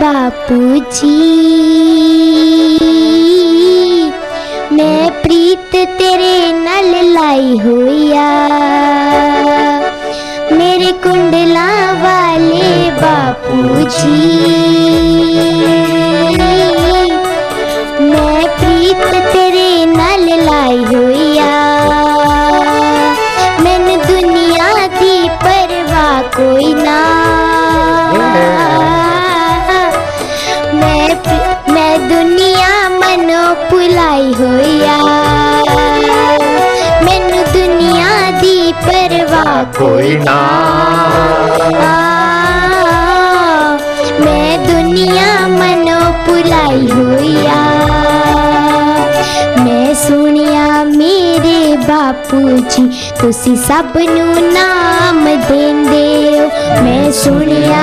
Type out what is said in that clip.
बापू जी मैं प्रीत तेरे नल लाई हुआ मेरे कुंडला वाले बापू जी मैं प्रीत तेरे नल लाई हुआ मैंने दुनिया दी परवाह कोई दुनिया मनो भुलाई होया मैनू दुनिया दी परवाह कोई ना। मैं दुनिया मनो भुलाई होया बापू जी, तुसी सब नाम देंदे हो। मैं सुनिया